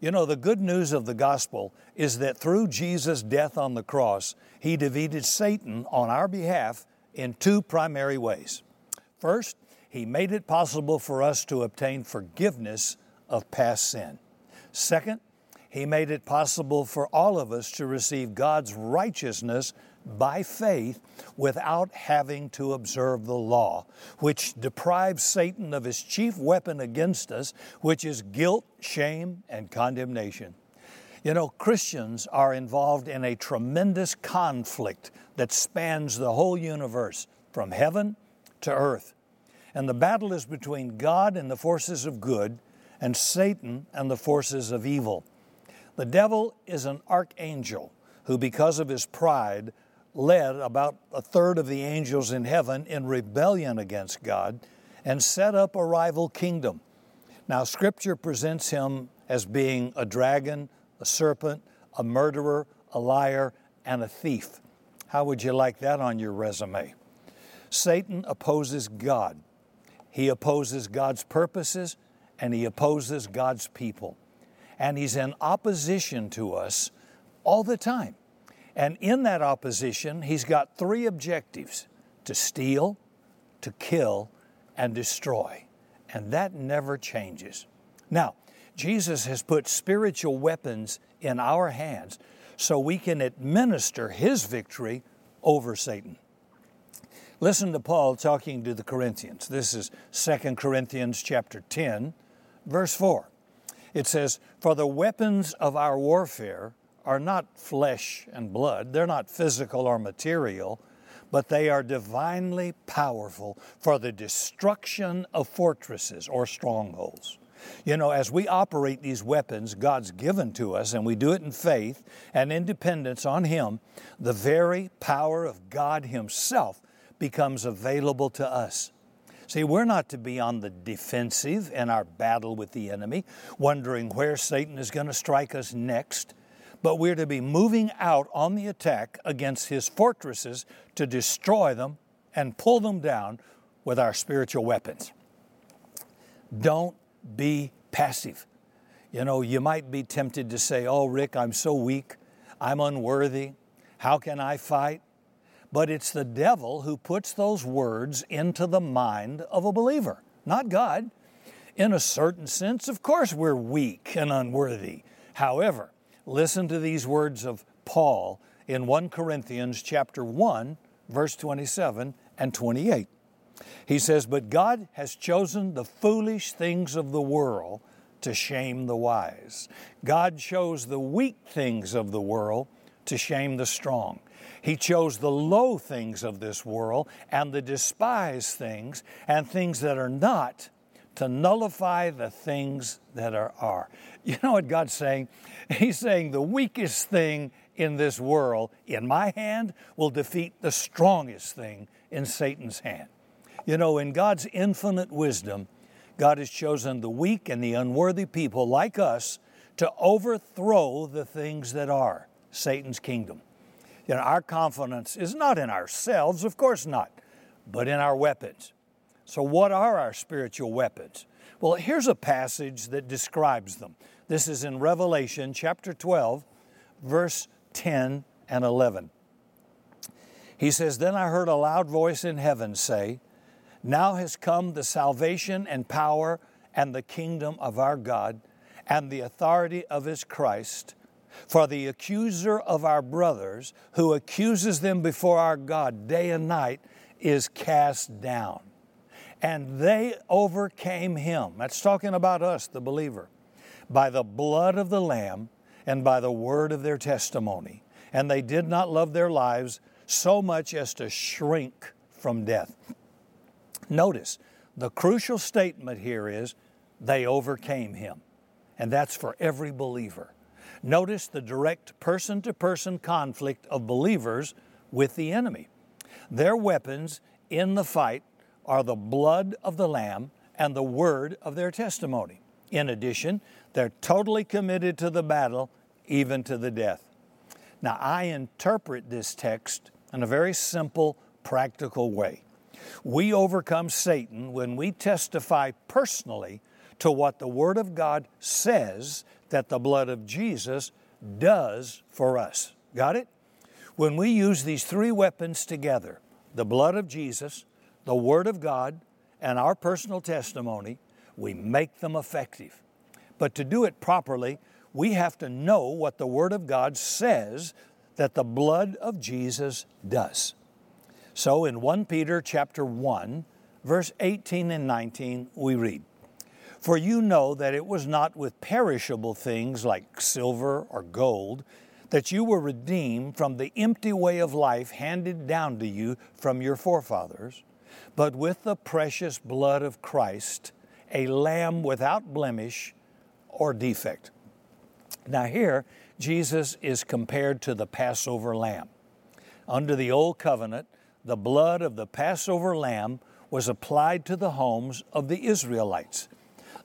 You know, the good news of the gospel is that through Jesus' death on the cross, he defeated Satan on our behalf in two primary ways. First, he made it possible for us to obtain forgiveness of past sin. Second, he made it possible for all of us to receive God's righteousness by faith without having to observe the law, which deprives Satan of his chief weapon against us, which is guilt, shame, and condemnation. You know, Christians are involved in a tremendous conflict that spans the whole universe, from heaven to earth. And the battle is between God and the forces of good, and Satan and the forces of evil. The devil is an archangel who, because of his pride, led about a third of the angels in heaven in rebellion against God and set up a rival kingdom. Now, Scripture presents him as being a dragon, a serpent, a murderer, a liar, and a thief. How would you like that on your resume? Satan opposes God. He opposes God's purposes and he opposes God's people. And he's in opposition to us all the time. And in that opposition, he's got three objectives to steal, to kill, and destroy. And that never changes. Now, Jesus has put spiritual weapons in our hands so we can administer his victory over Satan. Listen to Paul talking to the Corinthians. This is 2 Corinthians chapter 10, verse 4. It says, For the weapons of our warfare are not flesh and blood, they're not physical or material, but they are divinely powerful for the destruction of fortresses or strongholds. You know, as we operate these weapons God's given to us, and we do it in faith and independence on Him, the very power of God Himself becomes available to us. See, we're not to be on the defensive in our battle with the enemy, wondering where Satan is going to strike us next but we're to be moving out on the attack against his fortresses to destroy them and pull them down with our spiritual weapons. Don't be passive. You know, you might be tempted to say, Oh, Rick, I'm so weak. I'm unworthy. How can I fight? But it's the devil who puts those words into the mind of a believer, not God. In a certain sense, of course, we're weak and unworthy. However, Listen to these words of Paul in 1 Corinthians chapter 1 verse 27 and 28. He says, "But God has chosen the foolish things of the world to shame the wise. God chose the weak things of the world to shame the strong. He chose the low things of this world and the despised things and things that are not to nullify the things that are, are. You know what God's saying? He's saying the weakest thing in this world in my hand will defeat the strongest thing in Satan's hand. You know, in God's infinite wisdom, God has chosen the weak and the unworthy people like us to overthrow the things that are Satan's kingdom. You know, our confidence is not in ourselves, of course not, but in our weapons. So, what are our spiritual weapons? Well, here's a passage that describes them. This is in Revelation chapter 12, verse 10 and 11. He says, Then I heard a loud voice in heaven say, Now has come the salvation and power and the kingdom of our God and the authority of his Christ. For the accuser of our brothers, who accuses them before our God day and night, is cast down and they overcame him. That's talking about us, the believer, by the blood of the Lamb and by the word of their testimony. And they did not love their lives so much as to shrink from death. Notice, the crucial statement here is they overcame him. And that's for every believer. Notice the direct person to person conflict of believers with the enemy. Their weapons in the fight are the blood of the Lamb and the word of their testimony. In addition, they're totally committed to the battle, even to the death. Now, I interpret this text in a very simple, practical way. We overcome Satan when we testify personally to what the Word of God says that the blood of Jesus does for us. Got it? When we use these three weapons together the blood of Jesus, the Word of God, and our personal testimony we make them effective. But to do it properly, we have to know what the Word of God says that the blood of Jesus does. So in 1 Peter chapter 1, verse 18 and 19, we read, For you know that it was not with perishable things like silver or gold that you were redeemed from the empty way of life handed down to you from your forefathers, but with the precious blood of Christ, a lamb without blemish or defect. Now, here, Jesus is compared to the Passover lamb. Under the Old Covenant, the blood of the Passover lamb was applied to the homes of the Israelites.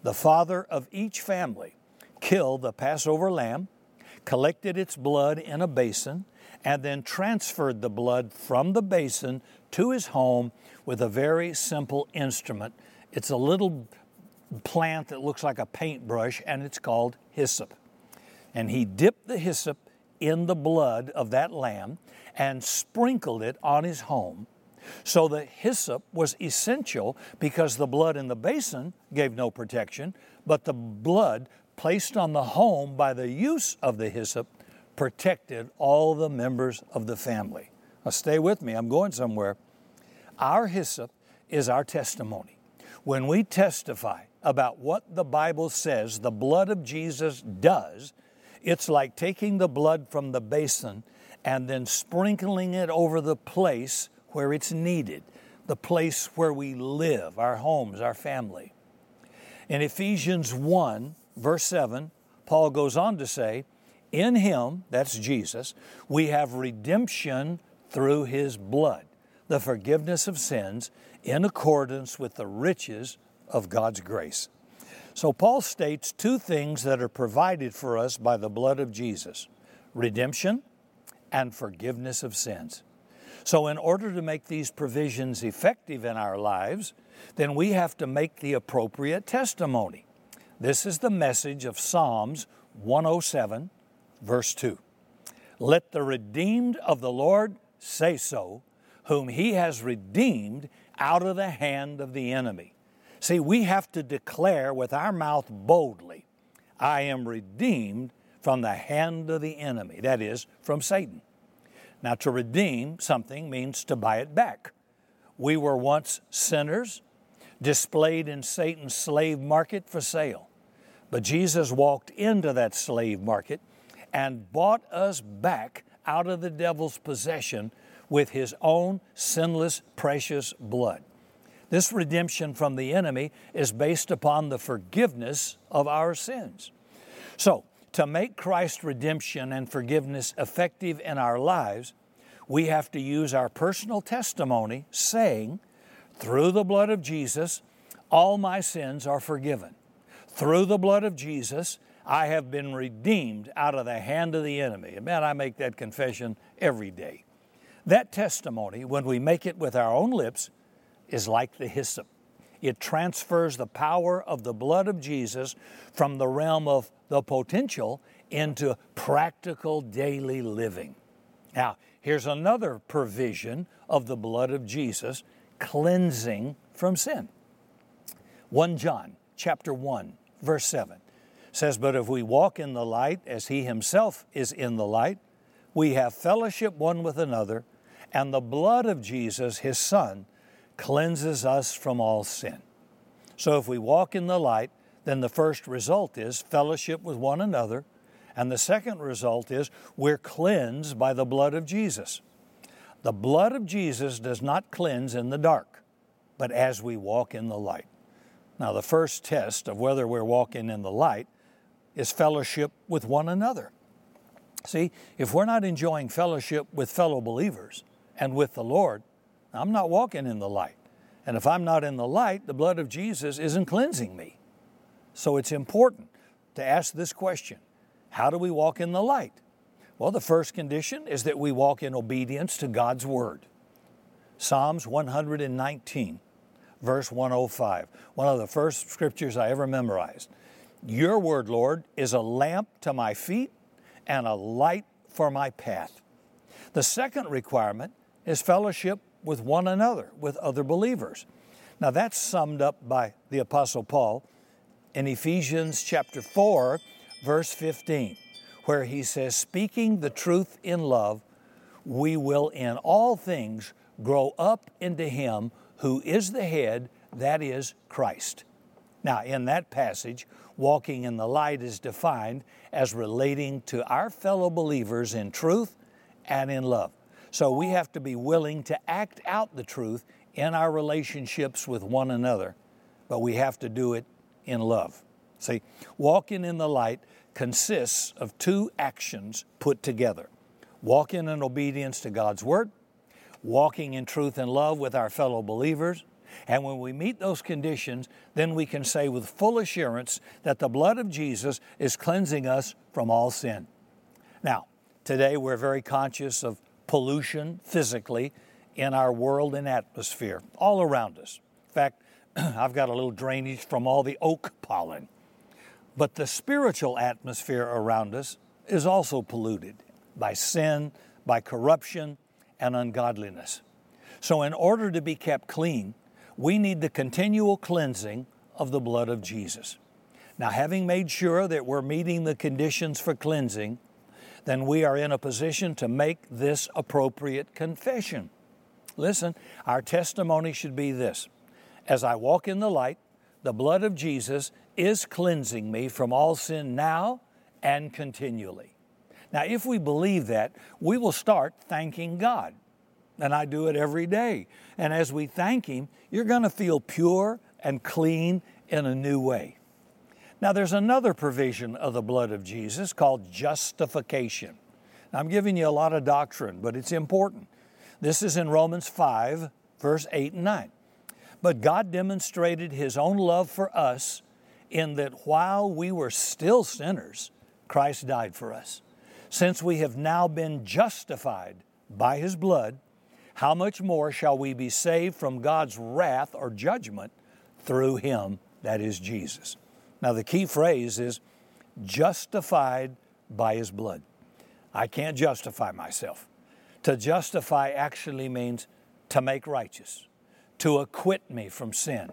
The father of each family killed the Passover lamb, collected its blood in a basin, and then transferred the blood from the basin to his home with a very simple instrument. It's a little plant that looks like a paintbrush, and it's called hyssop. And he dipped the hyssop in the blood of that lamb and sprinkled it on his home. So the hyssop was essential because the blood in the basin gave no protection, but the blood placed on the home by the use of the hyssop protected all the members of the family. Now, stay with me, I'm going somewhere. Our hyssop is our testimony. When we testify about what the Bible says the blood of Jesus does, it's like taking the blood from the basin and then sprinkling it over the place where it's needed, the place where we live, our homes, our family. In Ephesians 1, verse 7, Paul goes on to say, In him, that's Jesus, we have redemption through his blood, the forgiveness of sins in accordance with the riches of God's grace. So, Paul states two things that are provided for us by the blood of Jesus redemption and forgiveness of sins. So, in order to make these provisions effective in our lives, then we have to make the appropriate testimony. This is the message of Psalms 107, verse 2. Let the redeemed of the Lord say so, whom he has redeemed out of the hand of the enemy. See, we have to declare with our mouth boldly, I am redeemed from the hand of the enemy, that is, from Satan. Now, to redeem something means to buy it back. We were once sinners, displayed in Satan's slave market for sale. But Jesus walked into that slave market and bought us back out of the devil's possession with his own sinless, precious blood. This redemption from the enemy is based upon the forgiveness of our sins. So, to make Christ's redemption and forgiveness effective in our lives, we have to use our personal testimony saying, through the blood of Jesus, all my sins are forgiven. Through the blood of Jesus, I have been redeemed out of the hand of the enemy. And man, I make that confession every day. That testimony, when we make it with our own lips, is like the hyssop. It transfers the power of the blood of Jesus from the realm of the potential into practical daily living. Now, here's another provision of the blood of Jesus cleansing from sin. 1 John chapter 1 verse 7 says but if we walk in the light as he himself is in the light we have fellowship one with another and the blood of Jesus his son cleanses us from all sin. So if we walk in the light, then the first result is fellowship with one another. And the second result is we're cleansed by the blood of Jesus. The blood of Jesus does not cleanse in the dark, but as we walk in the light. Now, the first test of whether we're walking in the light is fellowship with one another. See, if we're not enjoying fellowship with fellow believers and with the Lord, I'm not walking in the light. And if I'm not in the light, the blood of Jesus isn't cleansing me. So it's important to ask this question How do we walk in the light? Well, the first condition is that we walk in obedience to God's Word. Psalms 119, verse 105, one of the first scriptures I ever memorized. Your word, Lord, is a lamp to my feet and a light for my path. The second requirement is fellowship with one another, with other believers. Now that's summed up by the Apostle Paul in Ephesians chapter 4, verse 15, where he says, Speaking the truth in love, we will in all things grow up into Him who is the head, that is Christ. Now, in that passage, walking in the light is defined as relating to our fellow believers in truth and in love. So we have to be willing to act out the truth in our relationships with one another, but we have to do it in love. See, walking in the light consists of two actions put together walking in obedience to God's Word, walking in truth and love with our fellow believers. And when we meet those conditions, then we can say with full assurance that the blood of Jesus is cleansing us from all sin. Now, today we're very conscious of pollution physically in our world and atmosphere all around us. In fact, I've got a little drainage from all the oak pollen. But the spiritual atmosphere around us is also polluted by sin, by corruption, and ungodliness. So, in order to be kept clean, we need the continual cleansing of the blood of Jesus. Now, having made sure that we're meeting the conditions for cleansing, then we are in a position to make this appropriate confession. Listen, our testimony should be this As I walk in the light, the blood of Jesus is cleansing me from all sin now and continually. Now, if we believe that, we will start thanking God. And I do it every day. And as we thank Him, you're going to feel pure and clean in a new way. Now, there's another provision of the blood of Jesus called justification. Now, I'm giving you a lot of doctrine, but it's important. This is in Romans 5, verse 8 and 9. But God demonstrated His own love for us in that while we were still sinners, Christ died for us. Since we have now been justified by His blood, how much more shall we be saved from God's wrath or judgment through Him, that is Jesus? Now, the key phrase is justified by His blood. I can't justify myself. To justify actually means to make righteous, to acquit me from sin,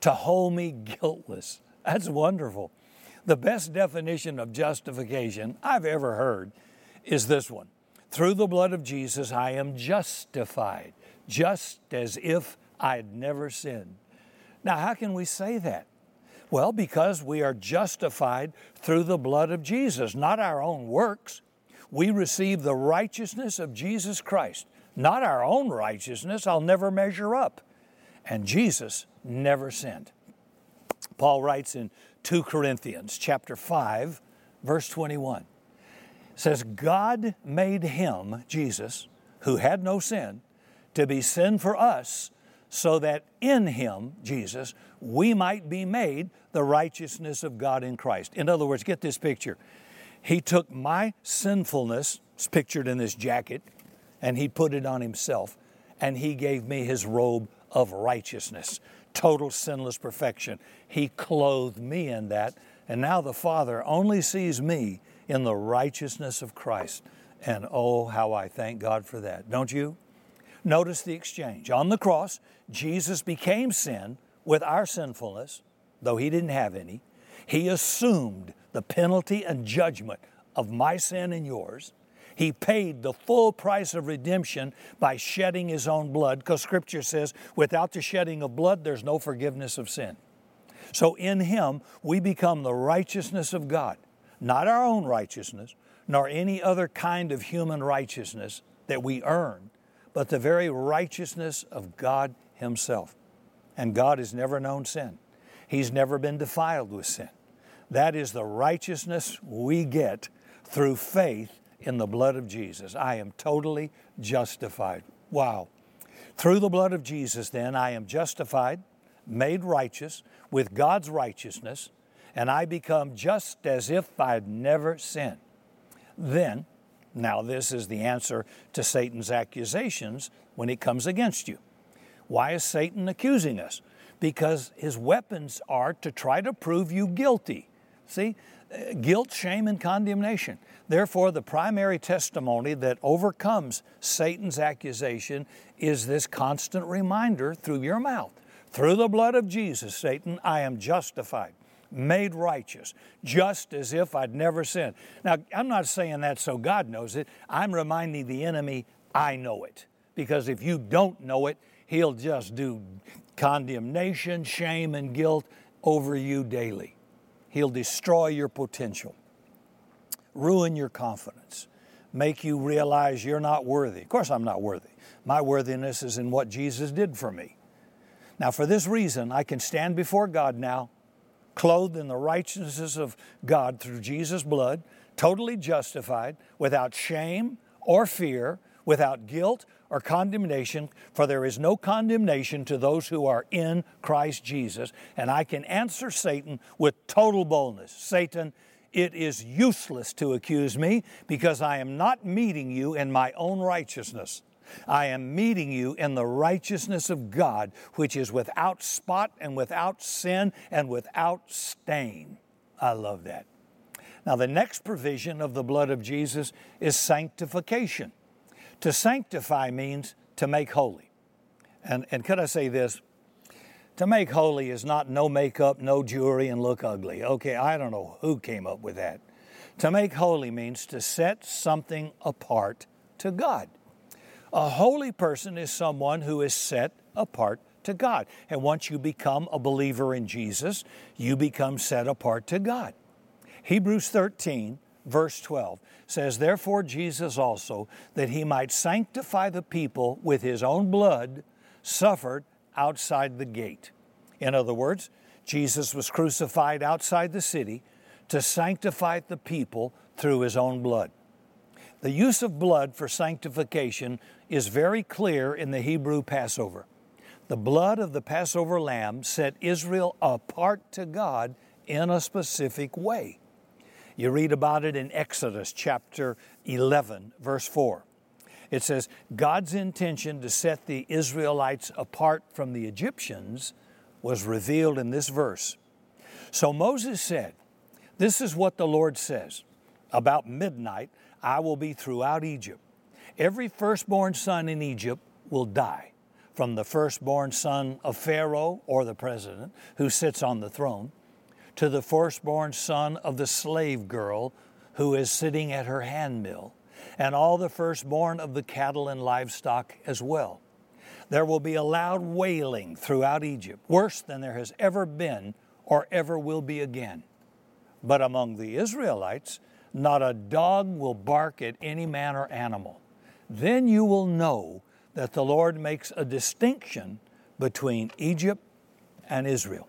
to hold me guiltless. That's wonderful. The best definition of justification I've ever heard is this one Through the blood of Jesus, I am justified, just as if I had never sinned. Now, how can we say that? Well, because we are justified through the blood of Jesus, not our own works we receive the righteousness of Jesus Christ, not our own righteousness. I'll never measure up. And Jesus never sinned. Paul writes in 2 Corinthians chapter 5 verse 21 says God made him Jesus who had no sin to be sin for us so that in him Jesus we might be made the righteousness of God in Christ. In other words, get this picture. He took my sinfulness, it's pictured in this jacket, and he put it on himself, and he gave me his robe of righteousness, total sinless perfection. He clothed me in that, and now the Father only sees me in the righteousness of Christ. And oh, how I thank God for that, don't you? Notice the exchange. On the cross, Jesus became sin with our sinfulness, though he didn't have any. He assumed the penalty and judgment of my sin and yours. He paid the full price of redemption by shedding His own blood, because Scripture says, without the shedding of blood, there's no forgiveness of sin. So in Him, we become the righteousness of God, not our own righteousness, nor any other kind of human righteousness that we earn, but the very righteousness of God Himself. And God has never known sin, He's never been defiled with sin. That is the righteousness we get through faith in the blood of Jesus. I am totally justified. Wow. Through the blood of Jesus, then, I am justified, made righteous with God's righteousness, and I become just as if I'd never sinned. Then, now this is the answer to Satan's accusations when it comes against you. Why is Satan accusing us? Because his weapons are to try to prove you guilty See? Uh, guilt, shame, and condemnation. Therefore, the primary testimony that overcomes Satan's accusation is this constant reminder through your mouth. Through the blood of Jesus, Satan, I am justified, made righteous, just as if I'd never sinned. Now, I'm not saying that so God knows it. I'm reminding the enemy, I know it. Because if you don't know it, he'll just do condemnation, shame, and guilt over you daily. He'll destroy your potential, ruin your confidence, make you realize you're not worthy. Of course, I'm not worthy. My worthiness is in what Jesus did for me. Now, for this reason, I can stand before God now, clothed in the righteousness of God through Jesus' blood, totally justified, without shame or fear, without guilt or condemnation, for there is no condemnation to those who are in Christ Jesus. And I can answer Satan with total boldness Satan, it is useless to accuse me because I am not meeting you in my own righteousness. I am meeting you in the righteousness of God, which is without spot and without sin and without stain. I love that. Now, the next provision of the blood of Jesus is sanctification. To sanctify means to make holy. And, and could I say this? To make holy is not no makeup, no jewelry, and look ugly. Okay, I don't know who came up with that. To make holy means to set something apart to God. A holy person is someone who is set apart to God. And once you become a believer in Jesus, you become set apart to God. Hebrews 13, verse 12 says, Therefore, Jesus also, that he might sanctify the people with his own blood, suffered outside the gate. In other words, Jesus was crucified outside the city to sanctify the people through his own blood. The use of blood for sanctification is very clear in the Hebrew Passover. The blood of the Passover lamb set Israel apart to God in a specific way. You read about it in Exodus chapter 11, verse 4. It says, God's intention to set the Israelites apart from the Egyptians was revealed in this verse. So Moses said, This is what the Lord says About midnight, I will be throughout Egypt. Every firstborn son in Egypt will die, from the firstborn son of Pharaoh or the president who sits on the throne, to the firstborn son of the slave girl who is sitting at her handmill, and all the firstborn of the cattle and livestock as well. There will be a loud wailing throughout Egypt, worse than there has ever been or ever will be again. But among the Israelites, not a dog will bark at any man or animal. Then you will know that the Lord makes a distinction between Egypt and Israel.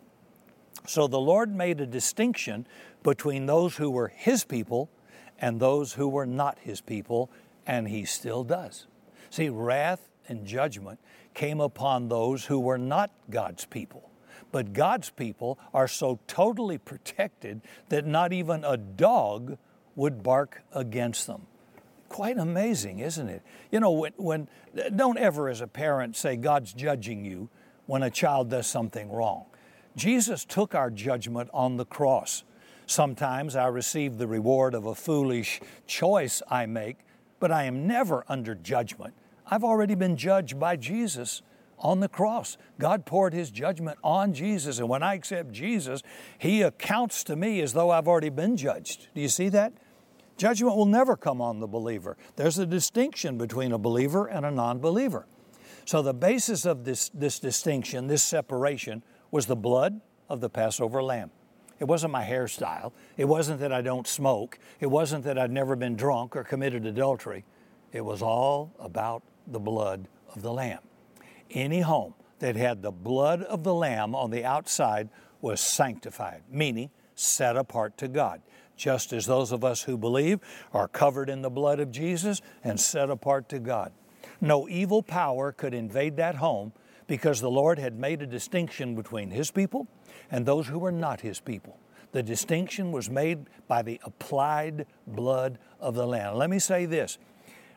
So the Lord made a distinction between those who were His people and those who were not His people, and He still does. See, wrath and judgment came upon those who were not God's people. But God's people are so totally protected that not even a dog would bark against them. Quite amazing, isn't it? You know, when, when don't ever as a parent say God's judging you when a child does something wrong. Jesus took our judgment on the cross. Sometimes I receive the reward of a foolish choice I make, but I am never under judgment. I've already been judged by Jesus on the cross. God poured His judgment on Jesus, and when I accept Jesus, He accounts to me as though I've already been judged. Do you see that? Judgment will never come on the believer. There's a distinction between a believer and a non believer. So, the basis of this, this distinction, this separation, was the blood of the Passover lamb. It wasn't my hairstyle. It wasn't that I don't smoke. It wasn't that I'd never been drunk or committed adultery. It was all about the blood of the lamb. Any home that had the blood of the lamb on the outside was sanctified, meaning set apart to God just as those of us who believe are covered in the blood of Jesus and set apart to God. No evil power could invade that home because the Lord had made a distinction between His people and those who were not His people. The distinction was made by the applied blood of the Lamb. Let me say this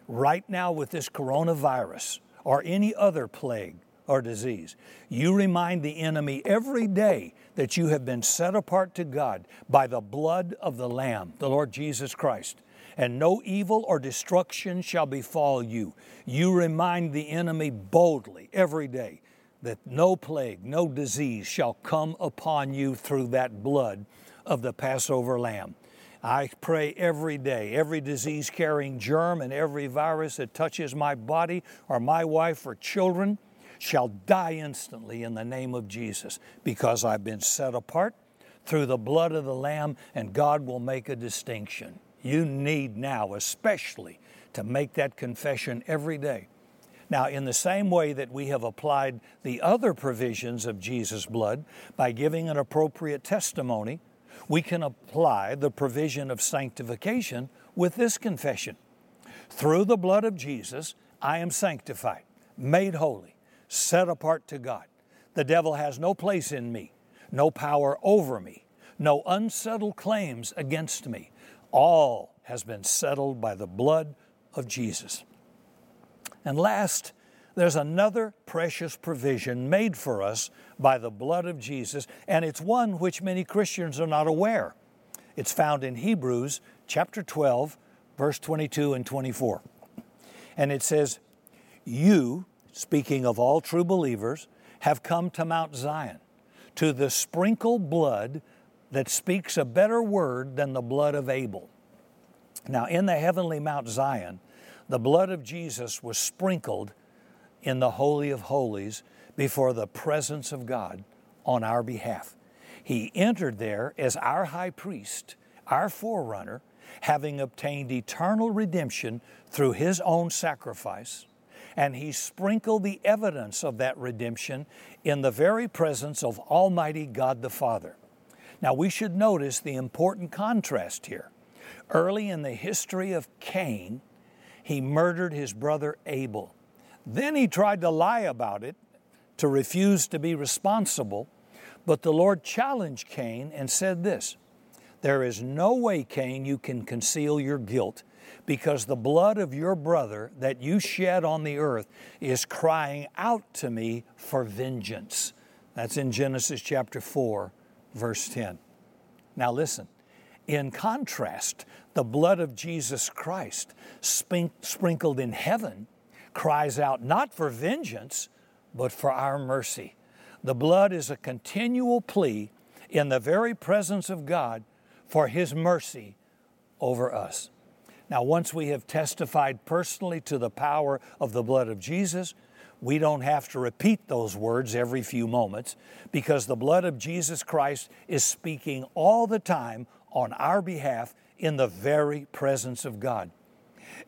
right now, with this coronavirus or any other plague or disease. You remind the enemy every day that you have been set apart to God by the blood of the Lamb, the Lord Jesus Christ. And no evil or destruction shall befall you. You remind the enemy boldly every day that no plague, no disease shall come upon you through that blood of the Passover lamb. I pray every day, every disease carrying germ and every virus that touches my body or my wife or children shall die instantly in the name of Jesus because I've been set apart through the blood of the Lamb and God will make a distinction. You need now, especially, to make that confession every day. Now, in the same way that we have applied the other provisions of Jesus' blood by giving an appropriate testimony, we can apply the provision of sanctification with this confession. Through the blood of Jesus, I am sanctified, made holy, set apart to God. The devil has no place in me, no power over me, no unsettled claims against me. All has been settled by the blood of Jesus. And last, there's another precious provision made for us by the blood of Jesus, and it's one which many Christians are not aware. It's found in Hebrews chapter 12, verse 22 and 24. And it says, You, speaking of all true believers, have come to Mount Zion, to the sprinkled blood that speaks a better word than the blood of Abel. Now, in the heavenly Mount Zion, the blood of Jesus was sprinkled in the Holy of Holies before the presence of God on our behalf. He entered there as our high priest, our forerunner, having obtained eternal redemption through his own sacrifice, and he sprinkled the evidence of that redemption in the very presence of Almighty God the Father. Now, we should notice the important contrast here. Early in the history of Cain, he murdered his brother Abel. Then he tried to lie about it, to refuse to be responsible. But the Lord challenged Cain and said this There is no way, Cain, you can conceal your guilt because the blood of your brother that you shed on the earth is crying out to me for vengeance. That's in Genesis chapter 4, verse 10. Now listen, in contrast, the blood of Jesus Christ, sprinkled in heaven, cries out not for vengeance, but for our mercy. The blood is a continual plea in the very presence of God for His mercy over us. Now, once we have testified personally to the power of the blood of Jesus, we don't have to repeat those words every few moments because the blood of Jesus Christ is speaking all the time on our behalf in the very presence of God.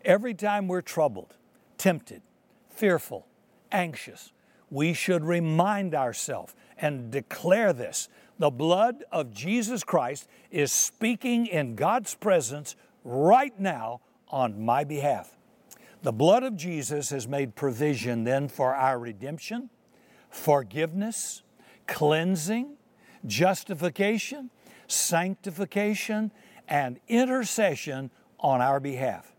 Every time we're troubled, tempted, fearful, anxious, we should remind ourselves and declare this. The blood of Jesus Christ is speaking in God's presence right now on my behalf. The blood of Jesus has made provision then for our redemption, forgiveness, cleansing, justification, sanctification, and intercession on our behalf.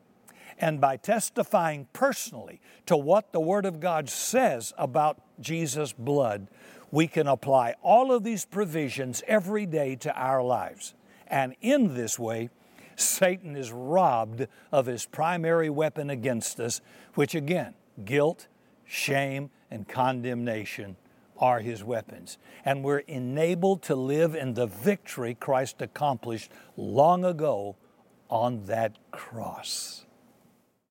And by testifying personally to what the Word of God says about Jesus' blood, we can apply all of these provisions every day to our lives. And in this way, Satan is robbed of his primary weapon against us, which again, guilt, shame, and condemnation are his weapons. And we're enabled to live in the victory Christ accomplished long ago on that cross.